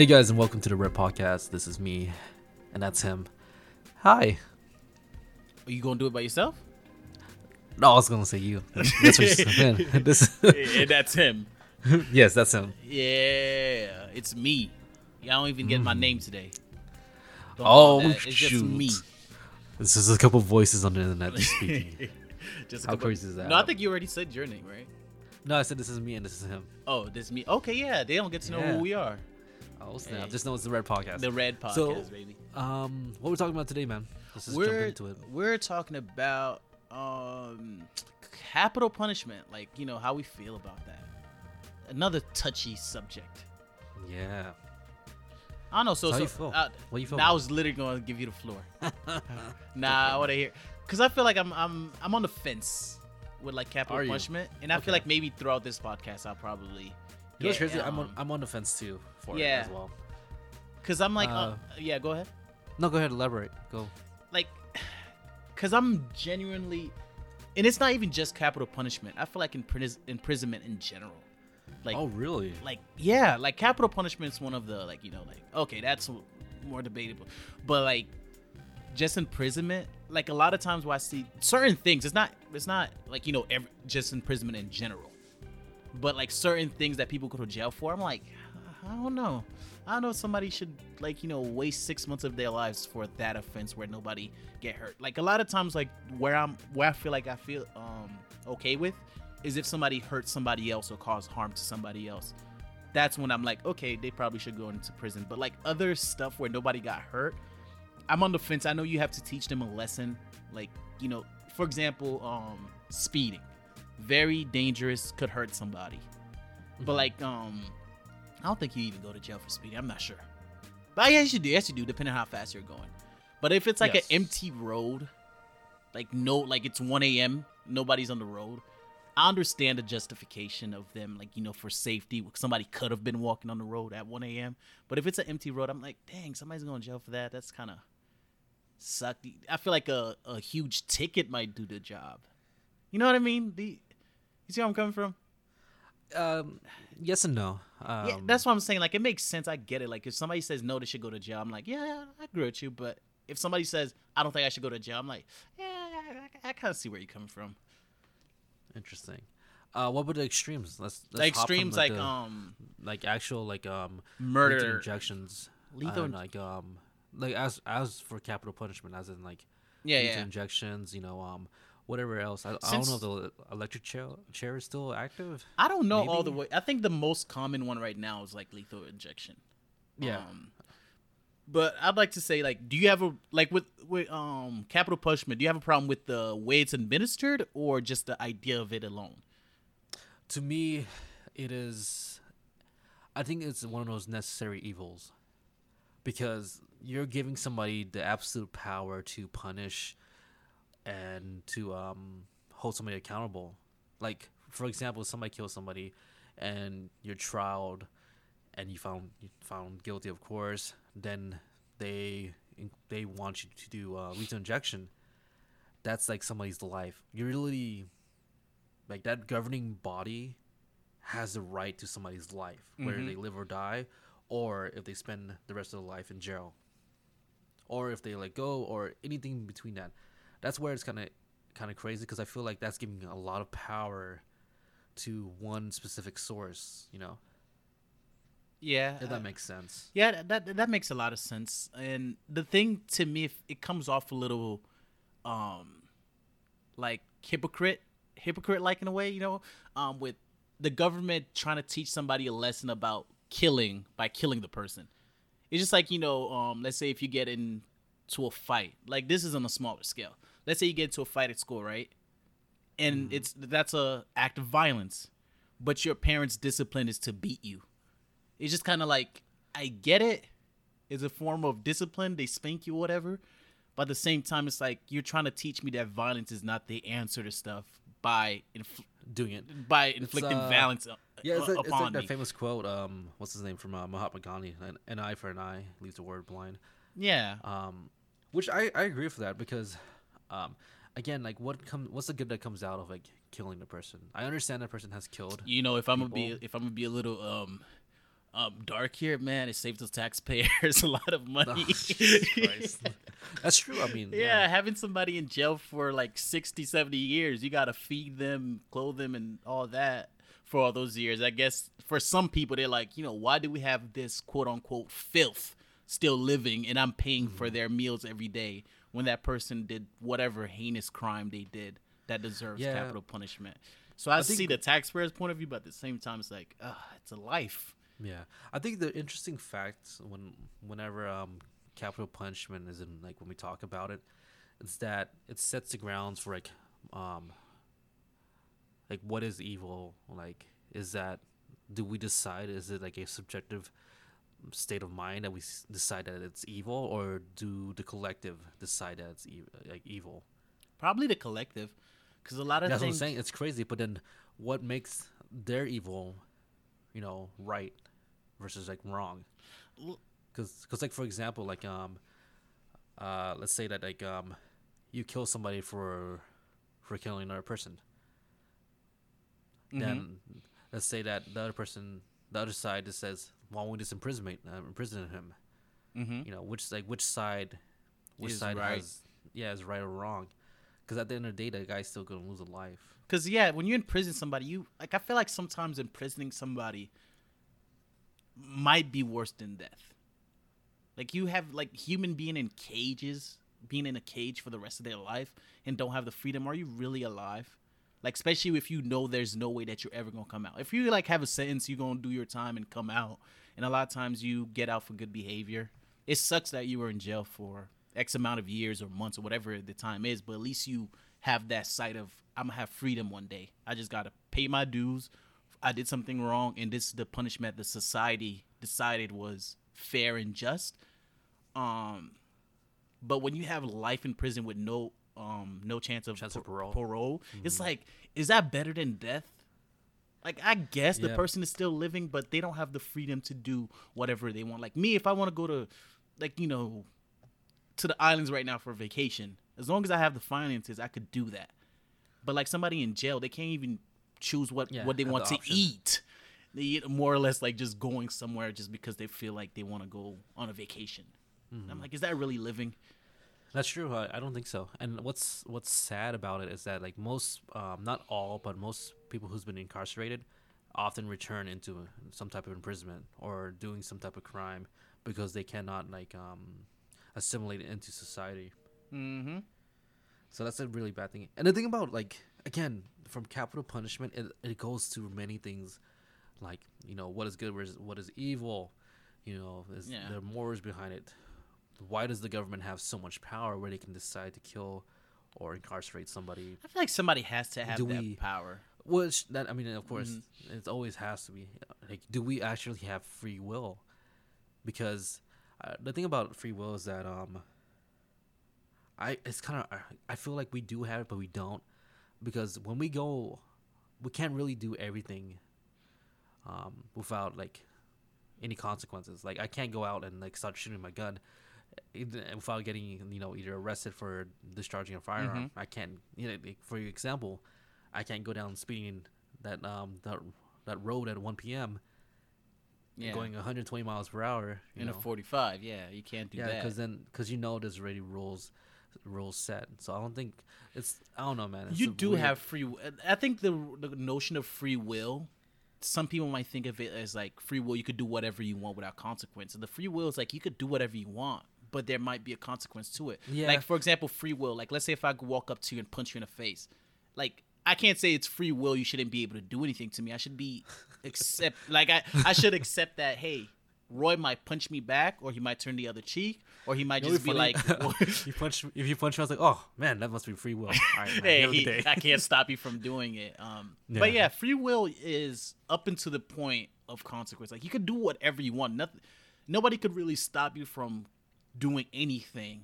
Hey guys, and welcome to the Red Podcast. This is me, and that's him. Hi. Are you gonna do it by yourself? No, I was gonna say you. That's what you said. This, yeah, that's him. yes, that's him. Yeah, it's me. Yeah, I don't even get my hmm. name today. Don't Oh, know that. just shoot. me. This is a couple voices on the internet just speaking. Just a How couple- crazy is that? No, I think you already said your name, right? no, I said this is me and this is him. Oh, this is me. Okay, yeah, they don't get to know Yeah. who we are. Oh snap! Hey. Just know it's the Red Podcast. The Red Podcast, So, baby. um, what we're talking about today, man? Let's just jump We're into it. we're talking about um capital punishment, like you know how we feel about that. Another touchy subject. Yeah. I don't know. So, So so you feel? uh, What you feel Now I was literally going to give you the floor. nah, I want to hear because I feel like I'm I'm I'm on the fence with like capital punishment, and I Okay. feel like maybe throughout this podcast I'll probably You know what's crazy? I'm on I'm on the fence too for yeah. it as well. Cause I'm like, uh, Uh, yeah, go ahead. No, go ahead, elaborate. Go. Like, cause I'm genuinely, and it's not even just capital punishment. I feel like in impris- imprisonment in general. Like, oh, really? like yeah, like capital punishment is one of the like you know like okay that's more debatable, but like just imprisonment. Like a lot of times where I see certain things, it's not it's not like you know every, just imprisonment in general, but like certain things that people go to jail for. I'm like, I don't know. I don't know if somebody should like you know waste six months of their lives for that offense where nobody get hurt. Like a lot of times, like where I'm where I feel like I feel um okay with is if somebody hurts somebody else or cause harm to somebody else. That's when I'm like, okay, they probably should go into prison. But like other stuff where nobody got hurt, I'm on the fence. I know you have to teach them a lesson. Like, you know, for example, um, speeding. Very dangerous, could hurt somebody. But like, um, I don't think you even go to jail for speeding. I'm not sure. But yes, you do. Yes, you do, depending on how fast you're going. But if it's like Yes. an empty road, like no, like it's 1 a.m., nobody's on the road. I understand the justification of them, like you know, for safety. Somebody could have been walking on the road at 1 a.m. But if it's an empty road, I'm like, dang, somebody's going to jail for that. That's kind of suck. I feel like a, a huge ticket might do the job. You know what I mean? The, you see where I'm coming from? Um, yes and no. Um, yeah, that's what I'm saying. Like, it makes sense. I get it. Like, if somebody says no, they should go to jail. I'm like, yeah, yeah, I agree with you. But if somebody says I don't think I should go to jail, I'm like, yeah, I, I, I kind of see where you're coming from. interesting. Uh, what about the extremes? Let's, let's The extremes, like, the- um, like actual like um murder. injections, Lethal and, like um like as as for capital punishment, as in like yeah, lethal yeah. injections, you know um whatever else. I, I don't know if the electric chair chair is still active. I don't know all the way. I think the most common one right now is like lethal injection. Yeah. Um, but I'd like to say, like, do you have a like with with um capital punishment? Do you have a problem with the way it's administered, or just the idea of it alone? To me, it is. I think it's one of those necessary evils, because you're giving somebody the absolute power to punish, and to um hold somebody accountable. Like for example, if somebody kills somebody, and you're trialed, and you found you found guilty, of course. Then they they want you to do uh, lethal injection. That's like somebody's life. You're really like that governing body has the right to somebody's life, whether Mhm. they live or die, or if they spend the rest of their life in jail, or if they let go, or anything between that. That's where it's kind of kind of crazy because I feel like that's giving a lot of power to one specific source. You know, Yeah, if uh, that makes sense. Yeah, that, that that makes a lot of sense. And the thing to me, if it comes off a little, um, like hypocrite, hypocrite like in a way, you know, um, with the government trying to teach somebody a lesson about killing by killing the person. It's just like you know, um, let's say if you get into a fight, like this is on a smaller scale. Let's say you get into a fight at school, right? And it's that's a act of violence, but your parents' discipline is to beat you it's just kind of like I get it. It's a form of discipline. They spank you, whatever. But at the same time, it's like you're trying to teach me that violence is not the answer to stuff by infl- Doing it. by inflicting uh, violence uh, Yeah, it's uh, like, it's like that me. famous quote. Um, what's his name from uh, Mahatma Gandhi? An, an eye for an eye leaves the word blind. yeah, um, which I, I agree with that because, um, again, like what comes, what's the good that comes out of like killing the person? I understand that person has killed. you know, if I'm gonna be if I'm gonna be a little um um, dark here, man, it saves the taxpayers a lot of money. Oh, That's true. I mean, yeah, having somebody in jail for like 60, 70 years, you got to feed them, clothe them, and all that for all those years. I guess for some people, they're like, you know, why do we have this quote unquote filth still living and I'm paying for Mm-hmm. their meals every day when that person did whatever heinous crime they did that deserves Yeah. capital punishment? So I, think- see the taxpayer's point of view, but at the same time, it's like, uh, it's a life. Yeah, I think the interesting fact when whenever um capital punishment is in like when we talk about it, is that it sets the grounds for like um like what is evil? Like is that do we decide is it like a subjective state of mind that we decide that it's evil or do the collective decide that it's e- like evil? Probably the collective, because a lot of things That's what I'm saying. It's crazy, but then what makes their evil, you know, right versus like wrong? Because, cause like for example, like um, uh, let's say that like um, you kill somebody for for killing another person. Mm-hmm. Then let's say that the other person, the other side, just says, "Why won't we just imprison uh, imprison him?" Mm-hmm. You know, which like which side, which Is side right. has yeah is right or wrong? Because at the end of the day, the guy's still gonna lose a life. Because yeah, when you imprison somebody, you like I feel like sometimes imprisoning somebody might be worse than death. Like you have like human being in cages, being in a cage for the rest of their life, and don't have the freedom. Are you really alive? Like especially if you know there's no way that you're ever gonna come out. If you like have a sentence, you're gonna do your time and come out. And a lot of times you get out for good behavior. It sucks that you were in jail for X amount of years or months or whatever the time is, but at least you have that sight of I'm gonna have freedom one day. I just gotta pay my dues. I did something wrong, and this is the punishment the society decided was fair and just. Um, but when you have life in prison with no um no chance of, Chance of par- parole. it's like is that better than death? Like I guess the person is still living, but they don't have the freedom to do whatever they want. Like me, if I want to go to, like you know, to the islands right now for vacation, as long as I have the finances, I could do that. But like somebody in jail, they can't even choose what Yeah, what they want the to option. eat. They eat more or less like just going somewhere just because they feel like they want to go on a vacation. Mm-hmm. I'm like, is that really living? That's true. I, I don't think so. And what's what's sad about it is that like most, um, not all, but most people who's been incarcerated, often return into some type of imprisonment or doing some type of crime because they cannot like um, assimilate into society. Mm-hmm. So that's a really bad thing. And the thing about like again, from capital punishment, it, it goes to many things, like you know what is good versus what is evil. You know, is Yeah. there are morals behind it? Why does the government have so much power where they can decide to kill or incarcerate somebody? I feel like somebody has to have Do that we- power. Which that I mean, of course, Mm-hmm. it always has to be. Like, do we actually have free will? Because uh, the thing about free will is that um, I it's kind of I feel like we do have it, but we don't, because when we go, we can't really do everything, um, without like any consequences. Like I can't go out and like start shooting my gun. Without getting, you know, either arrested for discharging a firearm, I can't. You know, for example, I can't go down speeding that um that that road at 1 p.m. Yeah. going 120 miles per hour. In know? a 45, yeah, you can't do yeah, that. because then because you know there's already rules rules set. So I don't think it's I don't know, man. It's you do weird- have free. I think the the notion of free will. Some people might think of it as like free will. You could do whatever you want without consequence. And the free will is like you could do whatever you want, but there might be a consequence to it. Yeah. Like for example, free will. Like let's say if I walk up to you and punch you in the face, like I can't say it's free will. You shouldn't be able to do anything to me. I should be accept. like I I should accept that. Hey, Roy might punch me back, or he might turn the other cheek, or he might It'll just be funny. like. you punch if you punch me, I was like, oh man, that must be free will. All right, man, hey, he-. I can't stop you from doing it. Um, Yeah. but yeah, free will is up until the point of consequence. Like you could do whatever you want. Nothing, nobody could really stop you from doing anything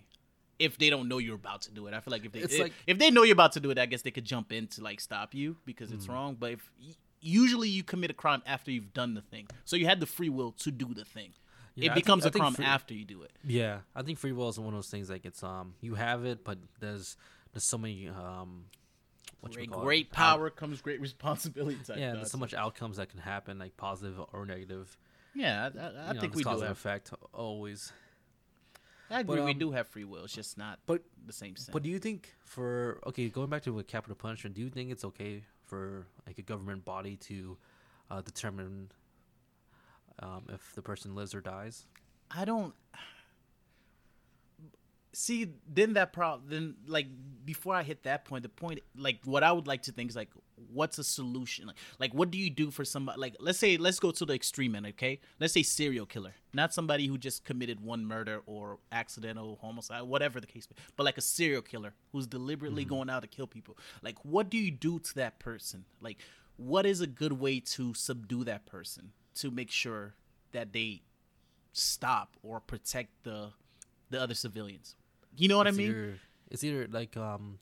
if they don't know you're about to do it. I feel like if they if, like- if they know you're about to do it, I guess they could jump in to like stop you because Mm. it's wrong. But if usually you commit a crime after you've done the thing, so you had the free will to do the thing. Yeah, it think- becomes I a think crime free- after you do it. Yeah, I think free will is one of those things like it's um you have it, but there's there's so many um Great, great Out- power comes great responsibility. Type yeah, there's so much outcomes that can happen, like positive or negative. Yeah, I, I, I you know, think we cause do and have. effect always. I agree. we um, do have free will. It's just not But the same sense. but do you think for okay going back to with capital punishment, do you think it's okay for like a government body to uh, determine um, if the person lives or dies? I don't see. Then that problem. Then like before I hit that point, the point like what I would like to think is like, what's a solution? Like, like what do you do for somebody? Like, let's say let's go to the extreme end. Okay, let's say serial killer, not somebody who just committed one murder or accidental homicide, whatever the case, may but like a serial killer who's deliberately mm-hmm. going out to kill people. Like, what do you do to that person? Like, what is a good way to subdue that person to make sure that they stop or protect the the other civilians. You know what it's I mean? Either, it's either like um,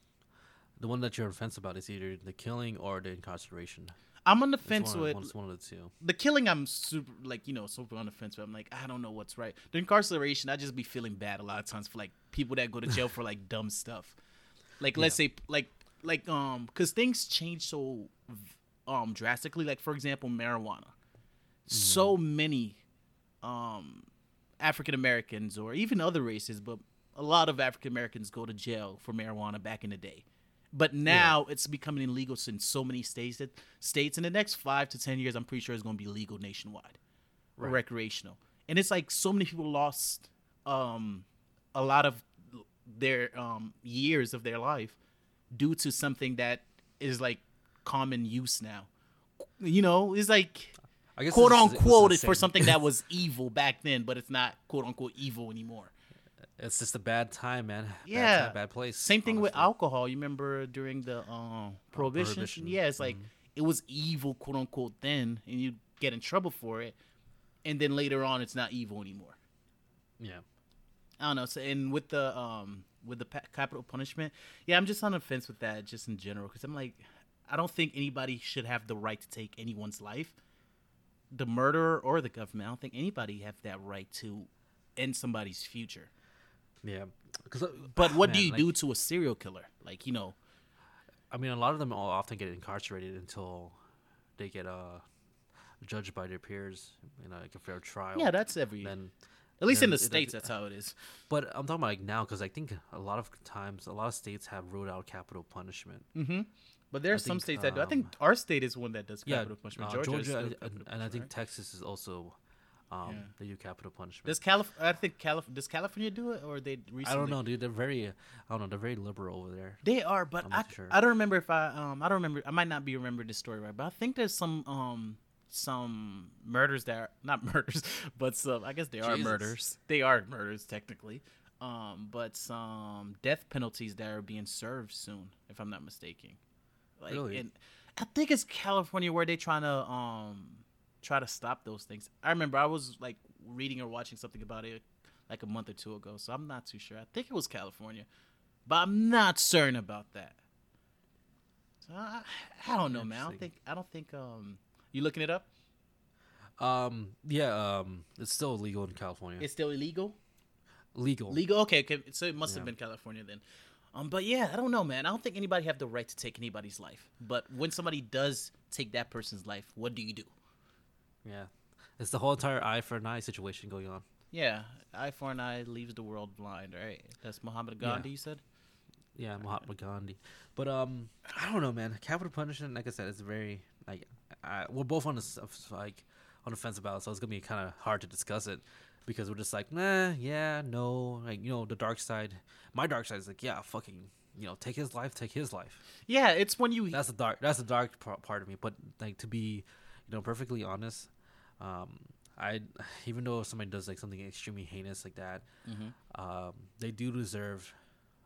the one that you're on the fence about is either the killing or the incarceration. I'm on the fence with one, it's one of the two. the killing. I'm super like you know super on the fence. But I'm like I don't know what's right. The incarceration, I just be feeling bad a lot of times for like people that go to jail for like dumb stuff. Like let's say like like um because things change so um drastically. Like for example, marijuana. So many um African Americans or even other races, but a lot of African Americans go to jail for marijuana back in the day. But now it's becoming illegal in so many states that states in the next five to ten years, I'm pretty sure it's going to be legal nationwide, Right. recreational. And it's like so many people lost um, a lot of their um, years of their life due to something that is like common use now. You know, it's like I guess quote it's- it's the unquote it's for something that was evil back then, but it's not quote unquote evil anymore. It's just a bad time, man. Bad Yeah, time, bad place. Same thing with alcohol. You remember during the um, prohibition? prohibition. Yeah, it's like it was evil, quote unquote, then, and you get in trouble for it, and then later on, it's not evil anymore. Yeah. I don't know. So, and with the um with the pa- capital punishment, yeah, I'm just on the fence with that, just in general, because I'm like, I don't think anybody should have the right to take anyone's life, the murderer or the government. I don't think anybody have that right to end somebody's future. Yeah. Cause, uh, But what do you like, do to a serial killer? Like, you know, I mean, a lot of them all often get incarcerated until they get uh, judged by their peers in a, like a fair trial. yeah, that's every. then. At least in the it- states, that's how it is. But I'm talking about like now because I think a lot of times, a lot of states have ruled out capital punishment. Mm-hmm. But there are I some think, states that do. I think um, our state is one that does Yeah, capital punishment. uh, Georgia, Georgia, is still and, capital and I think right? Texas is also. Um, Yeah. They do capital punishment. does Calif- I think Calif- does California do it or they recently? I don't know, dude. They're very, I don't know. They're very liberal over there. They are, but I, sure. I don't remember if I um I don't remember I might not be remembering this story right, but I think there's some um some murders that are not murders, but some I guess they are Jesus. murders. They are murders technically. Um, but some death penalties that are being served soon, if I'm not mistaken. Like, Really? I think it's California where they're trying to um try to stop those things. I remember I was like reading or watching something about it like a month or two ago, so I'm not too sure. I think it was California, but I'm not certain about that. So I, I don't know, man. I don't think I don't think um you looking it up. Um, yeah. Um, it's still illegal in California. It's still illegal. legal. Legal, okay, okay. So it must have been California then. Um, but yeah, I don't know, man. I don't think anybody have the right to take anybody's life. But when somebody does take that person's life, what do you do? Yeah. It's the whole entire eye for an eye situation going on. Yeah, eye for an eye leaves the world blind, right? That's Muhammad Yeah. Gandhi, you said. Yeah, Mahatma Gandhi. But um, I don't know, man. Capital punishment, like I said, it's very like I, we're both on the like on the fence about it, so it's gonna be kind of hard to discuss it because we're just like, nah, yeah, no, like you know, the dark side. My dark side is like, yeah, fucking, you know, take his life, take his life. Yeah, it's when you That's the dark. That's the dark part of me. But like to be, you know, perfectly honest, um, I even though somebody does like something extremely heinous like that, Mm-hmm. um, they do deserve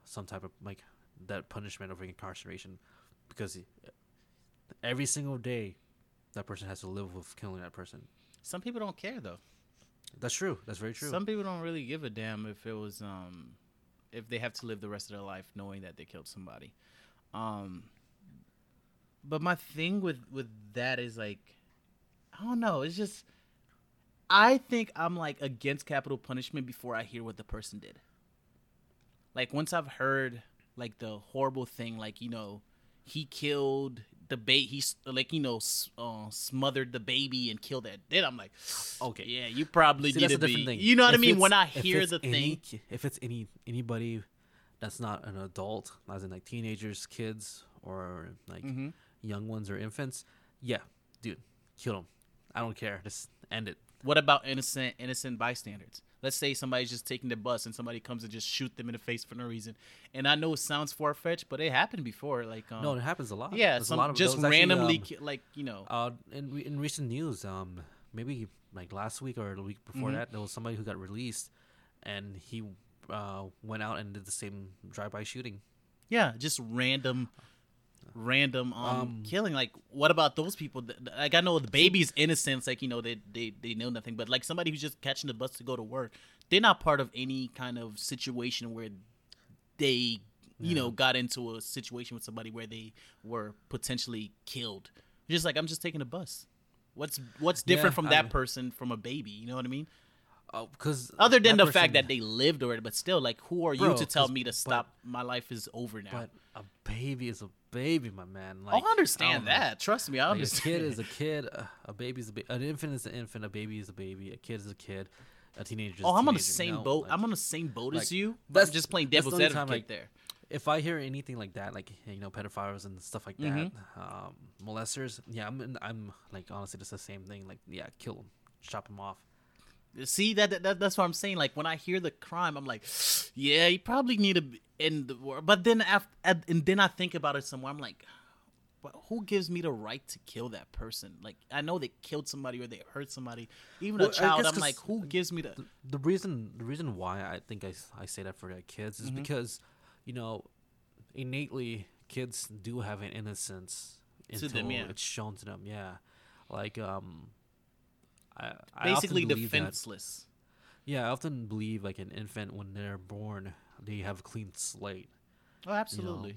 some type of like that punishment of incarceration because every single day that person has to live with killing that person. some people don't care though. That's true. That's very true. Some people don't really give a damn if it was um if they have to live the rest of their life knowing that they killed somebody. Um but my thing with with that is like I don't know, it's just I think I'm like against capital punishment before I hear what the person did. Like once I've heard like the horrible thing like, you know, he killed the bait he's like you know uh, smothered the baby and killed that. Then I'm like, Okay. yeah, you probably See, need to a different be. thing. You know what I mean? When I hear the any, thing, if it's any anybody that's not an adult, as in like teenagers, kids, or like Mm-hmm. young ones or infants, yeah, dude, kill them. I don't care. Just end it. what about innocent innocent bystanders? Let's say somebody's just taking the bus and somebody comes and just shoot them in the face for no reason. And I know it sounds far fetched, but it happened before. Like, um, No, it happens a lot. yeah, There's a some lot of just those actually, randomly, um, like you know, Uh, in re- in recent news, um, maybe like last week or the week before Mhm. that, there was somebody who got released, and he uh went out and did the same drive-by shooting. Yeah, just random, random um, Um, killing. Like, what about those people? Like, I know the baby's innocence. Like, you know, they they they know nothing. But like somebody who's just catching the bus to go to work, they're not part of any kind of situation where they, you know, got into a situation with somebody where they were potentially killed. Just like I'm just taking a bus. What's what's different Yeah, from I- that person from a baby? You know what I mean? Oh, because Other than the fact that they lived or but still, like, who are you Bro, to tell me to but- stop? My life is over now. But a baby is a baby, my man. Like, oh, I understand don't know. that. Trust me, I Like, a understand. kid is a kid. A, a baby is a baby. An infant is an infant. A baby is a baby. A kid is a kid. A teenager is oh, a I'm on the same you know? boat. Like, I'm on the same boat as you. But I'm that's- just playing devil's advocate time, like, there. if I hear anything like that, like you know, pedophiles and stuff like that, Mm-hmm. um, molesters, yeah, I'm, I'm like honestly, just the same thing. Like, yeah, kill them, chop them off. See that, that, that that's what I'm saying. Like when I hear the crime, I'm like, yeah, you probably need to end the war. But then after, and then I think about it somewhere. I'm like, but who gives me the right to kill that person? Like I know they killed somebody or they hurt somebody, even Well, a child. I'm like, who gives me the? The reason, the reason why I think I I say that for their kids is Mm-hmm. because, you know, innately kids do have an innocence To until them, yeah. it's shown to them. Yeah, like um, I I Basically that- defenseless. Yeah, I often believe like an infant when they're born, they have a clean slate. Oh, absolutely.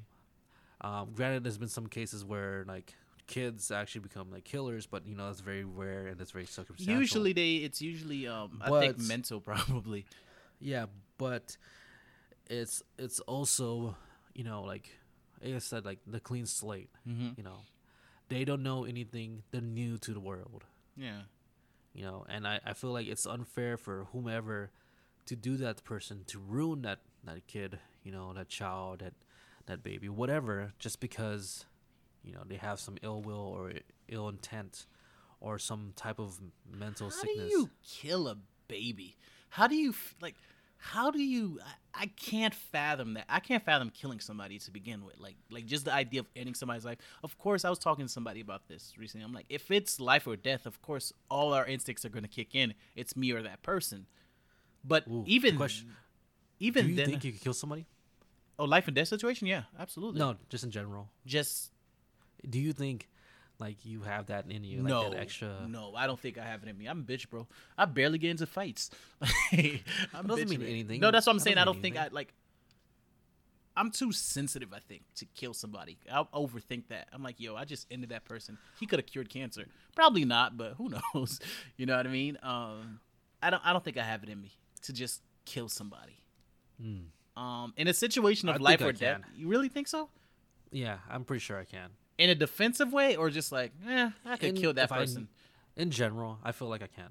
Um, granted, there's been some cases where like kids actually become like killers, but you know that's very rare and it's very circumstantial. Usually they, it's usually um, I think But- mental probably. yeah, but it's it's also you know like like I said like the clean slate. Mm-hmm. You know, they don't know anything. They're new to the world. Yeah. You know, and I, I feel like it's unfair for whomever to do that person to ruin that that kid. You know, that child, that that baby, whatever, just because you know they have some ill will or ill intent or some type of mental How sickness. How do you kill a baby? How do you like? How do you? I, I can't fathom that. I can't fathom killing somebody to begin with. Like, like just the idea of ending somebody's life. Of course, I was talking to somebody about this recently. I'm like, if it's life or death, of course, all our instincts are going to kick in. It's me or that person. But Ooh, even question. even do you then, think you could kill somebody? oh, life and death situation, yeah, absolutely. No, just in general. just Do you think like you have that in you, like no, that extra? no, I don't think I have it in me. I'm a bitch, bro. I barely get into fights. I'm doesn't mean anything. No, that's what I'm That saying. I don't mean think I like. I'm too sensitive, I think, to kill somebody. I'll overthink that. I'm like, yo, I just ended that person. He could have cured cancer. Probably not, but who knows? You know what I mean? Um, I don't. I don't think I have it in me to just kill somebody. Hmm. Um, in a situation of I life I or death, you really think so? Yeah, I'm pretty sure I can. In a defensive way, or just like, eh, I could In- kill that if I- person. in general, I feel like I can.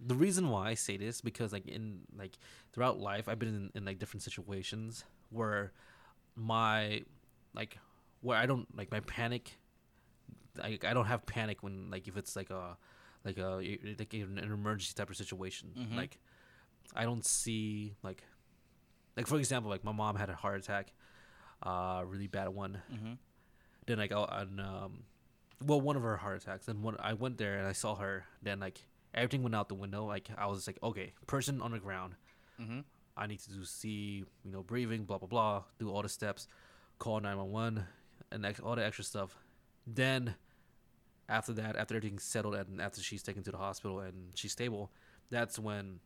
The reason why I say this because like in like throughout life, I've been in, in like different situations where my like where I don't like my panic. Like I don't have panic when like if it's like a like a like an emergency type of situation. Mhm. Like I don't see like like for example, like my mom had a heart attack, uh, really bad one. hmm Then like on um, well, one of her heart attacks. And when I went there and I saw her, then like everything went out the window. Like I was like, okay, person on the ground. hmm I need to do see, you know, breathing, blah blah blah, do all the steps, call nine one one, and ex- all the extra stuff. Then, after that, after everything's settled and after she's taken to the hospital and she's stable, that's when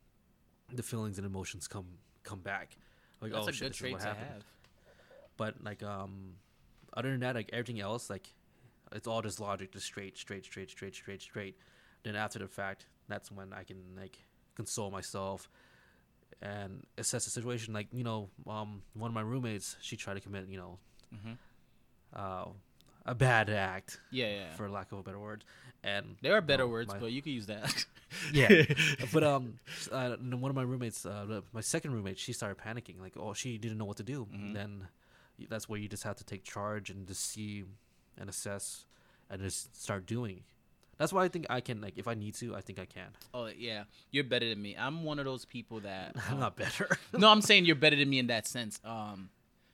the feelings and emotions come come back. Like, That's oh a shit, good this is trait what to happened have. but like um other than that like everything else like it's all just logic just straight straight straight straight straight straight then after the fact that's when i can like console myself and assess the situation like you know um one of my roommates she tried to commit you know Mhm. uh a bad act, Yeah, yeah. for lack of a better word. And there are better um, words, my- but you can use that. yeah, but um, uh, one of my roommates, uh, my second roommate, she started panicking. Like, oh, she didn't know what to do. Mhm. Then that's where you just have to take charge and just see and assess and just start doing. That's why I think I can. Like, if I need to, I think I can. oh yeah, you're better than me. I'm one of those people that I'm um, not better. no, I'm saying you're better than me in that sense. Um,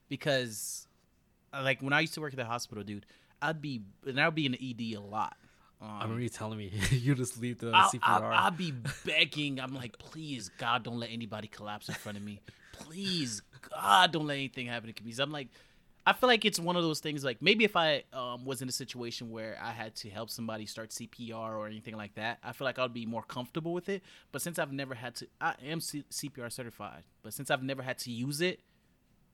because uh, like when I used to work at the hospital, dude, I'd be and I'd be in the ED a lot. Um, I remember you telling me you just leave the I'll, CPR. I'll, I'll be begging. I'm like, please, God, don't let anybody collapse in front of me. Please, God, don't let anything happen to me. I'm like, I feel like it's one of those things. Like maybe if I um, was in a situation where I had to help somebody start CPR or anything like that, I feel like I'd be more comfortable with it. But since I've never had to, I am C- CPR certified. But since I've never had to use it,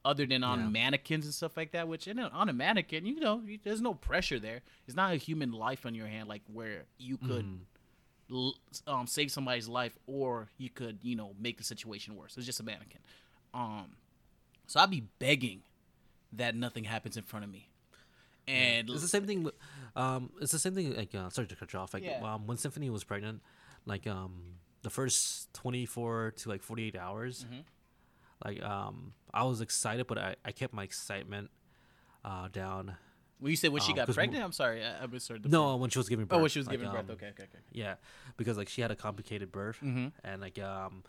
other than on Yeah. mannequins and stuff like that, which you know, on a mannequin, you know, you, there's no pressure there. It's not a human life on your hand, like where you could l- um, save somebody's life or you could you know make the situation worse it's just a mannequin um so i'd be begging that nothing happens in front of me and it's the same thing. with- Um, it's the same thing. Like, uh, sorry to cut you off. Like, Yeah. um, when Symphony was pregnant, like, um, the first twenty four to like forty eight hours, Mhm. like, um, I was excited, but I, I kept my excitement, uh, down. when you said when she um, got pregnant i'm sorry i, I misheard No, when she was giving birth. oh when she was like, giving birth um, okay okay okay Yeah, because like she had a complicated birth, mm-hmm. and like um,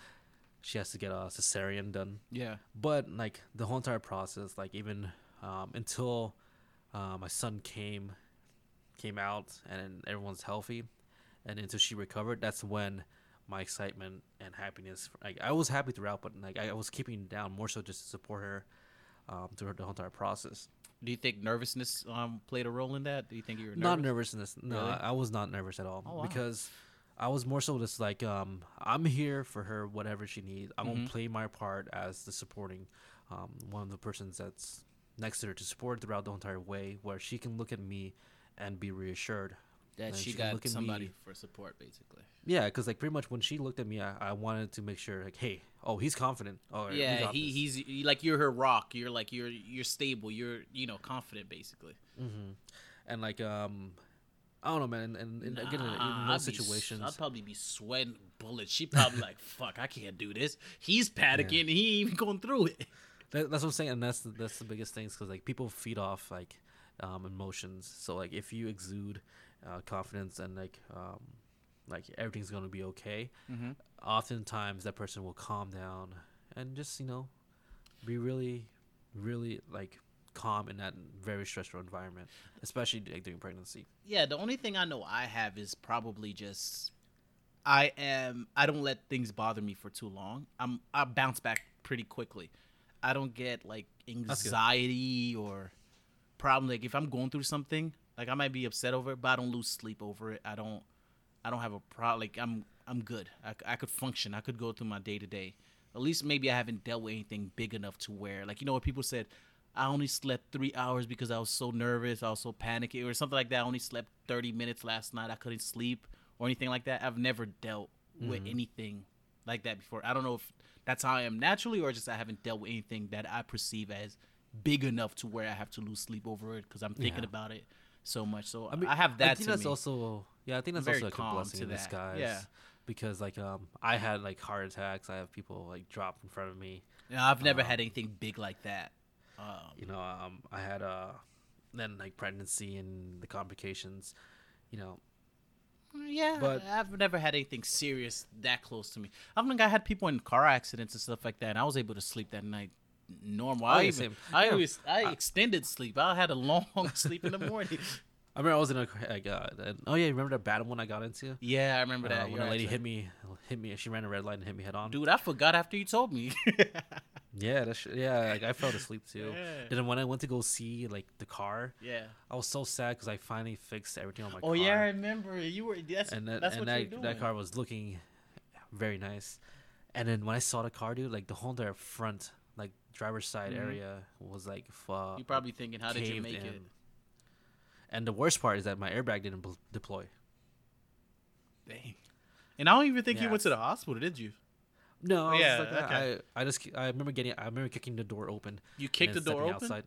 she has to get a cesarean done. yeah but like the whole entire process like even um, until uh, my son came came out and everyone's healthy and until she recovered that's when my excitement and happiness like i was happy throughout but like i, I was keeping down more so just to support her um, through the whole entire process do you think nervousness um played a role in that do you think you were nervous? not nervousness no Really? I, I was not nervous at all Oh, wow. because i was more so just like um, i'm here for her whatever she needs. I'm Mhm. gonna play my part as the supporting um, one of the persons that's next to her to support throughout the entire way where she can look at me and be reassured. That she she got somebody me. for support basically. Yeah because like pretty much when she looked at me I, I wanted to make sure like hey oh he's confident. Oh yeah he, this." he's he- like you're her rock. You're like you're you're stable. You're you know confident basically. Hmm and like um i don't know man and, and, and again in, Nah, those situations I'd probably be sweating bullets. She probably like, "Fuck, I can't do this." He's panicking. and He ain't even going through it. That, that's what I'm saying, and that's the, that's the biggest things because like people feed off like um, emotions. So like if you exude uh, confidence and like um, like everything's gonna be okay, Mm-hmm. oftentimes that person will calm down and just you know be really, really like calm in that very stressful environment, especially like, during pregnancy. Yeah, the only thing I know I have is probably just I am. I don't let things bother me for too long. I'm. I bounce back pretty quickly. I don't get like anxiety or problem. Like if I'm going through something, like I might be upset over it, but I don't lose sleep over it. I don't. I don't have a problem. Like I'm. I'm good. I could function. I could go through my day to day. At least maybe I haven't dealt with anything big enough to where, like you know, what people said. I only slept three hours because I was so nervous. I was so panicky, or something like that. I only slept thirty minutes last night. I couldn't sleep or anything like that. I've never dealt with Mhm. anything like that before. I don't know if that's how I am naturally, or just I haven't dealt with anything that I perceive as big enough to where I have to lose sleep over it because I'm thinking Yeah. about it so much. So I, I have that I think to that's me. also yeah. I think that's very also like a blessing to in that. disguise. Yeah. Because like um, I had like heart attacks. I have people like drop in front of me. Know, I've never um, had anything big like that. Um, you know um i had a then like pregnancy and the complications you know Yeah, But- I've never had anything serious that close to me. I think I had people in car accidents and stuff like that, and I was able to sleep that night normal. Oh, I even. I, was, I extended sleep. I had a long sleep in the morning. I remember i was in a like uh and- oh yeah you remember that bad one i got into Yeah, I remember uh, that. when a lady right. hit me hit me she ran a red light and hit me head on Dude, I forgot after you told me. yeah that's yeah like i fell asleep too Yeah. then when i went to go see like the car yeah. i was so sad because i finally fixed everything on my car. Oh car yeah, I remember. You were. That's and that, that's and what that, that car was looking very nice and then when i saw the car dude like the whole entire front like driver's side Mhm. area was like fu- You're probably thinking, how did you make it? And the worst part is that my airbag didn't deploy. Dang. And I don't even think you went to the hospital, did you? No, I Yeah, just like, okay. I, I just I remember getting I remember kicking the door open. You kicked the door open. outside.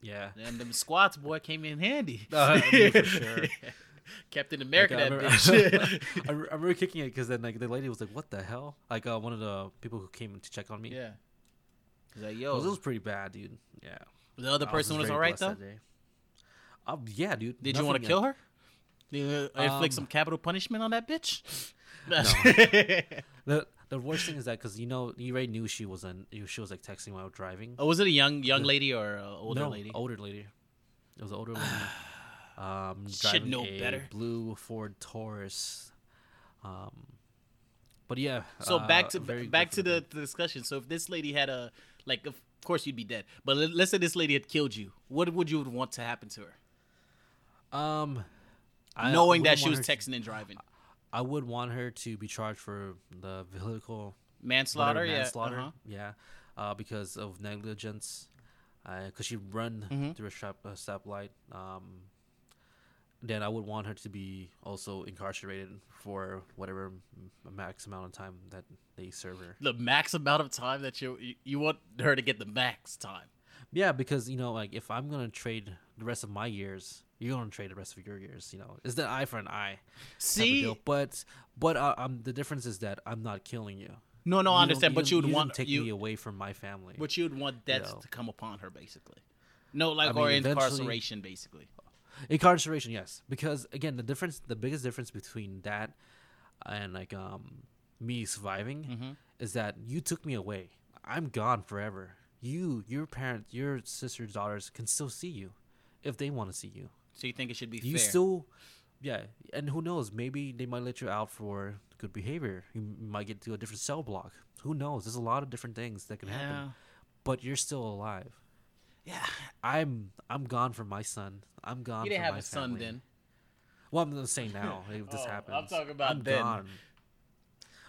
Yeah. And them squats, boy, came in handy. Uh, for sure. Captain America, Like, I remember- bitch. I, re- I remember kicking it because then like the lady was like, "What the hell?" Like uh, one of the people who came to check on me. yeah. He's like, yo, was, it was pretty bad, dude. Yeah. the other person was just all right though. Blessed that day. Um, yeah, dude. Did you want to kill her? Did you uh, inflict Um, some capital punishment on that bitch? The the worst thing is that because you know you already knew she was in she was like texting while driving. oh, was it a young young lady or an older no, lady? older lady. It was an older lady. Um, Should know a better. Blue Ford Taurus. Um, but yeah. So uh, back to back to the, the discussion. So if this lady had a like, of course you'd be dead. But let's say this lady had killed you. What would you want to happen to her, Um, I knowing that she was her to- texting and driving? I would want her to be charged for the vehicle Manslaughter, whatever, yeah, uh-huh. yeah, uh, because of negligence, because she run Mhm. through a stop a stoplight. Um, then I would want her to be also incarcerated for whatever max amount of time that they serve her. The max amount of time that you you- you want her to get the max time. Yeah, because you know, like if I'm gonna trade the rest of my years, you're gonna trade the rest of your years. You know, it's the eye for an eye. See, but but uh, um, the difference is that I'm not killing you. no, no, You I understand. But you would don't want take you, me away from my family. but you would want death know. to come upon her, basically. No, like I or mean, eventually- incarceration, basically. Incarceration, yes, because again, the difference, the biggest difference between that and like um me surviving Mhm. is that you took me away. I'm gone forever. You, your parents, your sisters, daughters can still see you if they want to see you. So you think it should be You fair? still, yeah, and who knows? Maybe they might let you out for good behavior. You might get to a different cell block. Who knows? There's a lot of different things that can yeah, happen. But you're still alive. yeah. I'm I'm gone from my son. I'm gone. You didn't from have my a son family. then. Well, I'm saying now if this Oh, I'm happens. talking about I'm then. gone.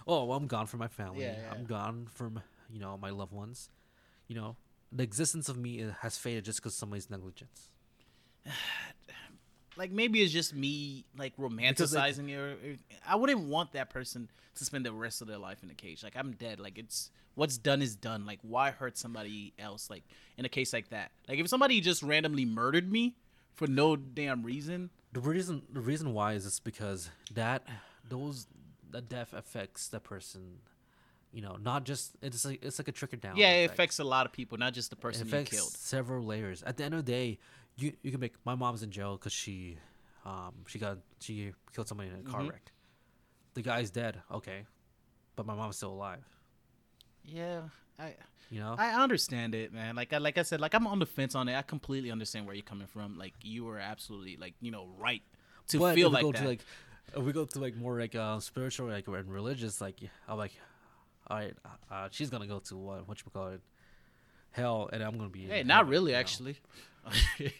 Oh, well, I'm gone from my family. Yeah, yeah. I'm gone from you know my loved ones. You know, the existence of me uh, has faded just because somebody's negligence. like maybe it's just me like romanticizing it. or- or- I wouldn't want that person to spend the rest of their life in a cage. Like I'm dead. Like it's what's done is done. Like why hurt somebody else? Like in a case like that. Like if somebody just randomly murdered me for no damn reason. The reason the reason why is just because that those the death affects the person. You know, not just it's like it's like a trickle down. yeah, it affects a lot of people, not just the It person you killed. several layers. At the end of the day, you you can make my mom's in jail because she, um, she got she killed somebody in a car Mhm. wreck. The guy's dead, okay, but my mom's still alive. Yeah, I You know, I understand it, man. Like I like I said, like I'm on the fence on it. I completely understand where you're coming from. Like you were absolutely like you know right to but feel like go that. to like if we go to like more like uh, spiritual like and religious like I'm like, all right, uh, she's gonna go to what what you call it, hell, and I'm gonna be. in hey, not really, know. actually.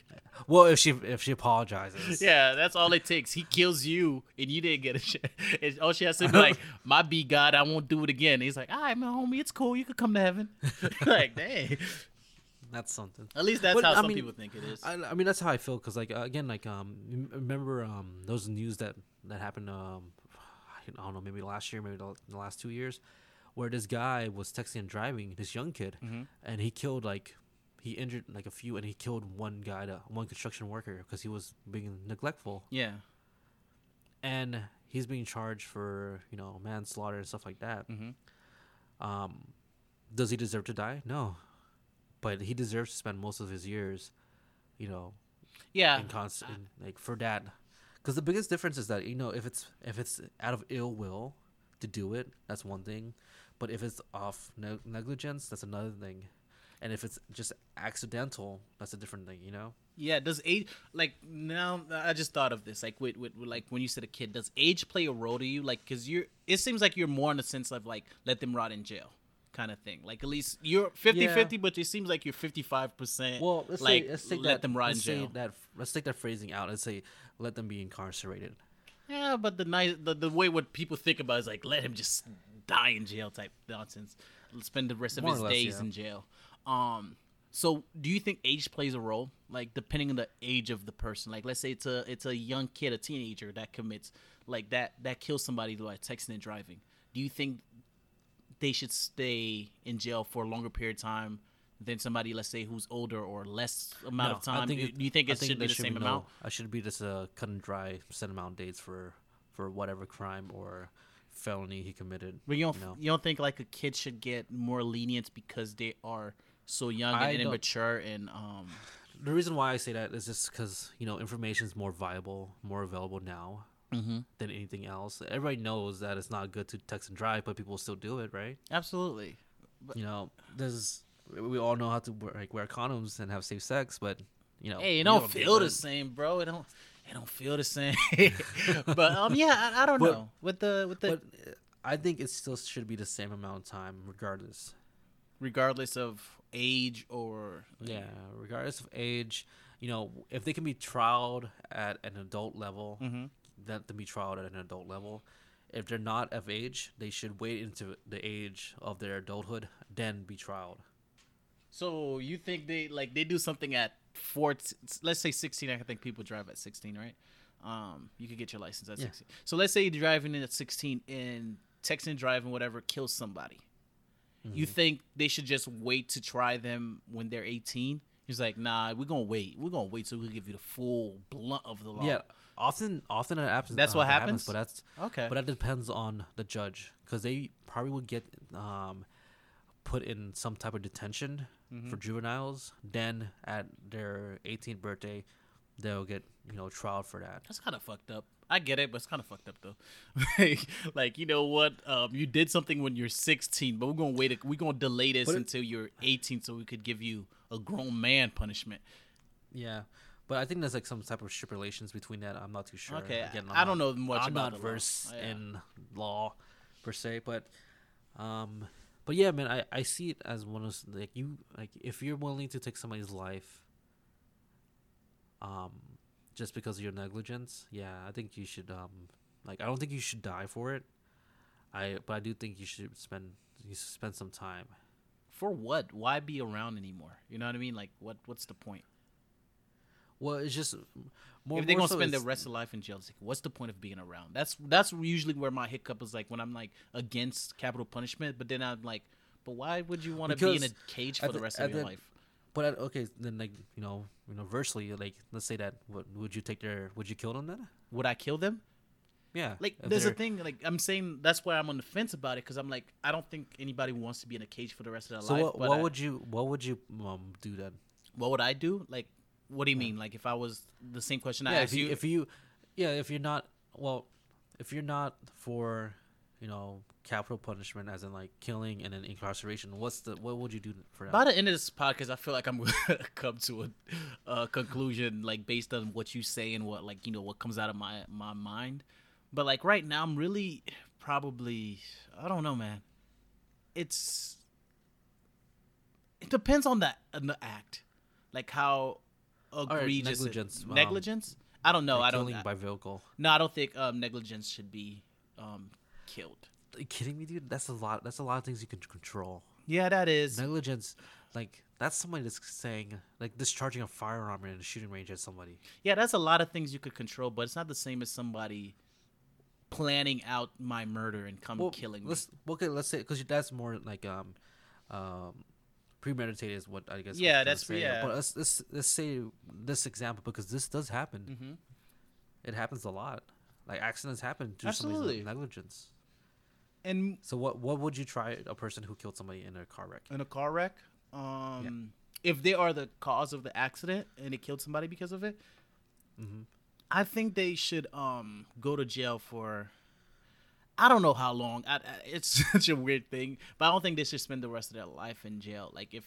Well, if she if she apologizes, yeah, that's all it takes. He kills you, and you didn't get a shit. And all she has to be like, "My be God, I won't do it again." he's like, "All right, my homie, it's cool. You could come to heaven." like, dang. that's something. At least that's But, how I some mean, people think it is. I, I mean that's how I feel because like uh, again like um remember um those news that that happened um I don't know maybe last year maybe the last two years where this guy was texting and driving this young kid Mhm. and he killed like he injured like a few and he killed one guy to one construction worker because he was being neglectful. Yeah. and he's being charged for you know manslaughter and stuff like that. Hmm um does he deserve to die? No. But he deserves to spend most of his years you know Yeah. in constant like for that. Because the biggest difference is that you know if it's if it's out of ill will to do it that's one thing but if it's off ne- negligence that's another thing and if it's just accidental that's a different thing you know Yeah, does age like now? I just thought of this. Like, with, with, like when you said a kid, does age play a role to you? Like, cause you're. It seems like you're more in the sense of like let them rot in jail, kind of thing. Like at least you're 50-50, but it seems like you're fifty five percent. well let's like say let's take let that, them rot let's say jail. that let's take that phrasing out let's say let them be incarcerated Yeah, but the nice the, the way what people think about is like let him just die in jail type nonsense. Spend the rest of More his less, days yeah. in jail. Um so do you think age plays a role? Like depending on the age of the person. Like let's say it's a it's a young kid, a teenager that commits like that that kills somebody by texting and driving. Do you think they should stay in jail for a longer period of time than somebody, let's say, who's older or less amount No, of time? Think do, it- do you think it should be the same no- amount? I should be just a cut and dry set amount of days for for whatever crime or felony he committed. But you don't, know? you don't think like a kid should get more lenience because they are so young I and don't- immature and um The reason why I say that is just because you know information is more viable, more available now Mm-hmm. than anything else. Everybody knows that it's not good to text and drive, but people still do it, right? absolutely. You know, there's we all know how to wear, like wear condoms and have safe sex, but you know, Hey, it we don't do feel the same, bro. It don't it don't feel the same. but um yeah, I, I don't But- know. With the with the But I think it still should be the same amount of time, regardless. regardless of age or Yeah, regardless of age, you know, if they can be trialed at an adult level, Mhm. then to be trialed at an adult level. If they're not of age, they should wait into the age of their adulthood, then be trialed. So you think they like they do something at four? Let's say sixteen. I think people drive at sixteen, right? Um, you could get your license at Yeah. sixteen. So let's say you're driving in at sixteen and texting, driving, whatever, kills somebody. You think they should just wait to try them when they're eighteen? He's like, nah, we're gonna wait. We're gonna wait till we give you the full blunt of the law. Yeah, often, often it happens. That's uh, what that happens? But that's Okay. but that depends on the judge because they probably would get um, put in some type of detention Mm-hmm. for juveniles. Then at their 18th birthday, they'll get you know trial for that. That's kind of fucked up. I get it, but it's kind of fucked up though. like, like, you know what? Um, you did something when you're 16, but we're gonna wait. A, we're gonna delay this But it- until you're 18, so we could give you a grown man punishment. Yeah. But I think there's like some type of stipulations between that. I'm not too sure. Okay, Again, I don't know much I'm about not the law. Oh, yeah. in law per se, but um, but yeah, man, I, I see it as one of like you like if you're willing to take somebody's life, um, just because of your negligence, yeah, I think you should um, like I don't think you should die for it. I but I do think you should spend you should spend some time. For what? Why be around anymore? You know what I mean? Like, what? What's the point? Well, it's just more. if they're more gonna so spend their it's- rest of life in jail, it's like, what's the point of being around? That's that's usually where my hiccup is. Like when I'm like against capital punishment, but then I'm like, but why would you want to be in a cage for the the- rest of your the- life? But uh, okay, then like you know, universally, like let's say that, what would you take their? Would you kill them then? Would I kill them? Yeah. Like, there's a thing. Like, I'm saying that's why I'm on the fence about it because I'm like, I don't think anybody wants to be in a cage for the rest of their So life. what? What I- would you? What would you um do then? what would I do? Like, what do you mean? Like, if I was the same question I yeah, asked if you, you, if you, yeah, if you're not well, if you're not for, you know, capital punishment as in like killing and then incarceration, what's the what would you do for that? by the end of this podcast, I feel like I'm gonna come to a, a conclusion, like based on what you say and what, like, you know, what comes out of my my mind. But like right now, I'm really probably, I don't know, man. It's it depends on the on the act, like how egregious it- negligence, um, negligence. I don't know. I don't. killing by vehicle. no, I don't think um, negligence should be um, killed. Are you kidding me, dude? That's a lot. That's a lot of things you can control. Yeah, that is. Negligence, like that's somebody that's saying like discharging a firearm in a shooting range at somebody. Yeah, that's a lot of things you could control, but it's not the same as somebody planning out my murder and come killing me. Let's okay. Let's say because that's more like um, um, premeditated is what I guess. Yeah, that's- say. yeah. But let's, let's let's say this example because this does happen. Mhm. It happens a lot. Like accidents happen due to Absolutely. somebody's negligence. And So what what would you try a person who killed somebody in a car wreck? in a car wreck, um, if they are the cause of the accident and it killed somebody because of it, Mm-hmm. I think they should um go to jail for. I don't know how long. I, I, it's such a weird thing, but I don't think they should spend the rest of their life in jail. Like if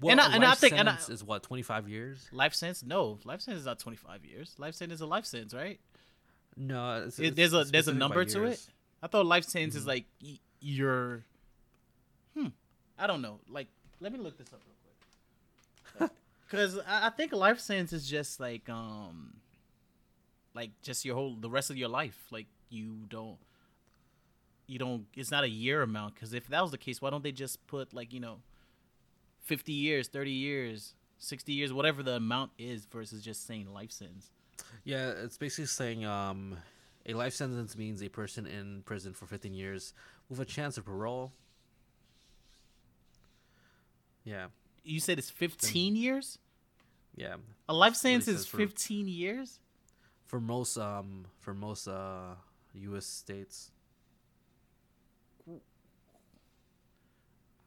Well, And I- and I life think- and I- is what twenty five years. life sentence, no, life sentence is not twenty five years. Life sentence is a life sentence, right? No, it's, It- it's there's a there's a number to it. I thought life sentence is like y- your. Hmm. I don't know. Like, let me look this up real quick. Because I, I think life sentence is just like um. Like just your whole the rest of your life. Like you don't. You don't. It's not a year amount. Because if that was the case, why don't they just put like you know. Fifty years, thirty years, sixty years, whatever the amount is, versus just saying life sentence. Yeah, it's basically saying um, a life sentence means a person in prison for 15 years with a chance of parole. Yeah, You said it's 15 years. yeah. A life sentence is for- 15 years. For most um for most uh U.S. states.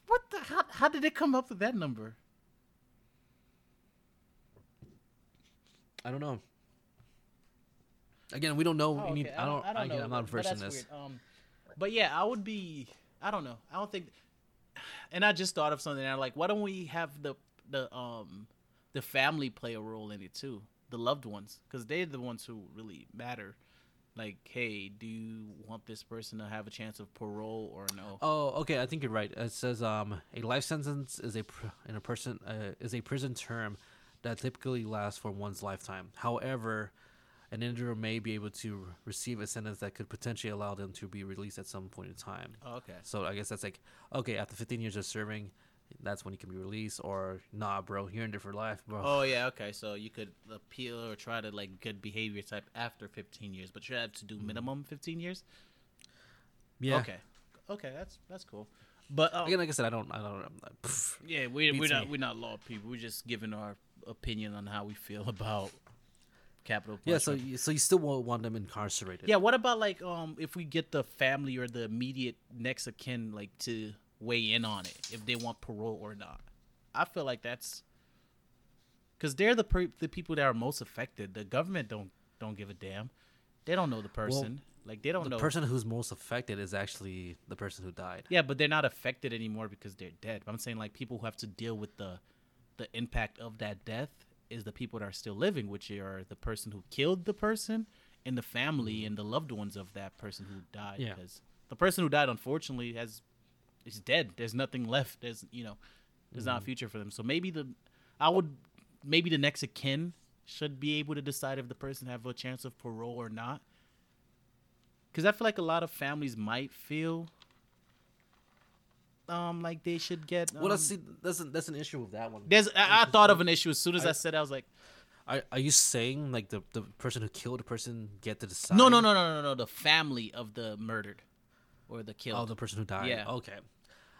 What the? How, how did it come up with that number? I don't know. Again, we don't know. Oh, any, okay. I don't. I know, again, I'm not but versed in this. weird. Um, but yeah, I would be. I don't know. I don't think. And I just thought of something. I'm like, why don't we have the the um the family play a role in it too? The loved ones, because they're the ones who really matter. Like, hey, do you want this person to have a chance of parole or no? Oh, okay. I think you're right. It says um, a life sentence is a pr- in a person uh, is a prison term that typically lasts for one's lifetime. However, an individual may be able to receive a sentence that could potentially allow them to be released at some point in time. Oh, okay. So I guess that's like okay, after 15 years of serving, that's when you can be released. Or nah, bro, you're in there for life, bro. Oh yeah, okay. So you could appeal or try to like good behavior type after 15 years, but you have to do minimum 15 years. yeah. Okay. Okay, that's that's cool. But um, Again, like I said, I don't. I don't. Like, pff. yeah, we we're not me. we're not law people. We're just giving our opinion on how we feel about capital Yeah. So you, so you still won't want them incarcerated. yeah, what about like um if we get the family or the immediate next of kin like to weigh in on it if they want parole or not? I feel like that's because they're the per- the people that are most affected. The government don't don't give a damn. They don't know the person. like they don't The know. person who's most affected is actually the person who died. Yeah, but they're not affected anymore because they're dead. I'm saying like people who have to deal with the the impact of that death is the people that are still living, which are the person who killed the person and the family mm-hmm. and the loved ones of that person who died. Yeah. Because the person who died, unfortunately, has is dead. There's nothing left. There's you know, there's not a future for them. So maybe the I would maybe the next of kin should be able to decide if the person have a chance of parole or not. Because I feel like a lot of families might feel um like they should get. Um, Well, that's see, that's an, that's an issue with that one. there's I, I thought of an issue as soon as I, I- said I was like, Are, are you saying like the the person who killed the person get to decide? no, no, no, no, no, no, the family of the murdered or the killed. Oh, the person who died. Yeah. Okay.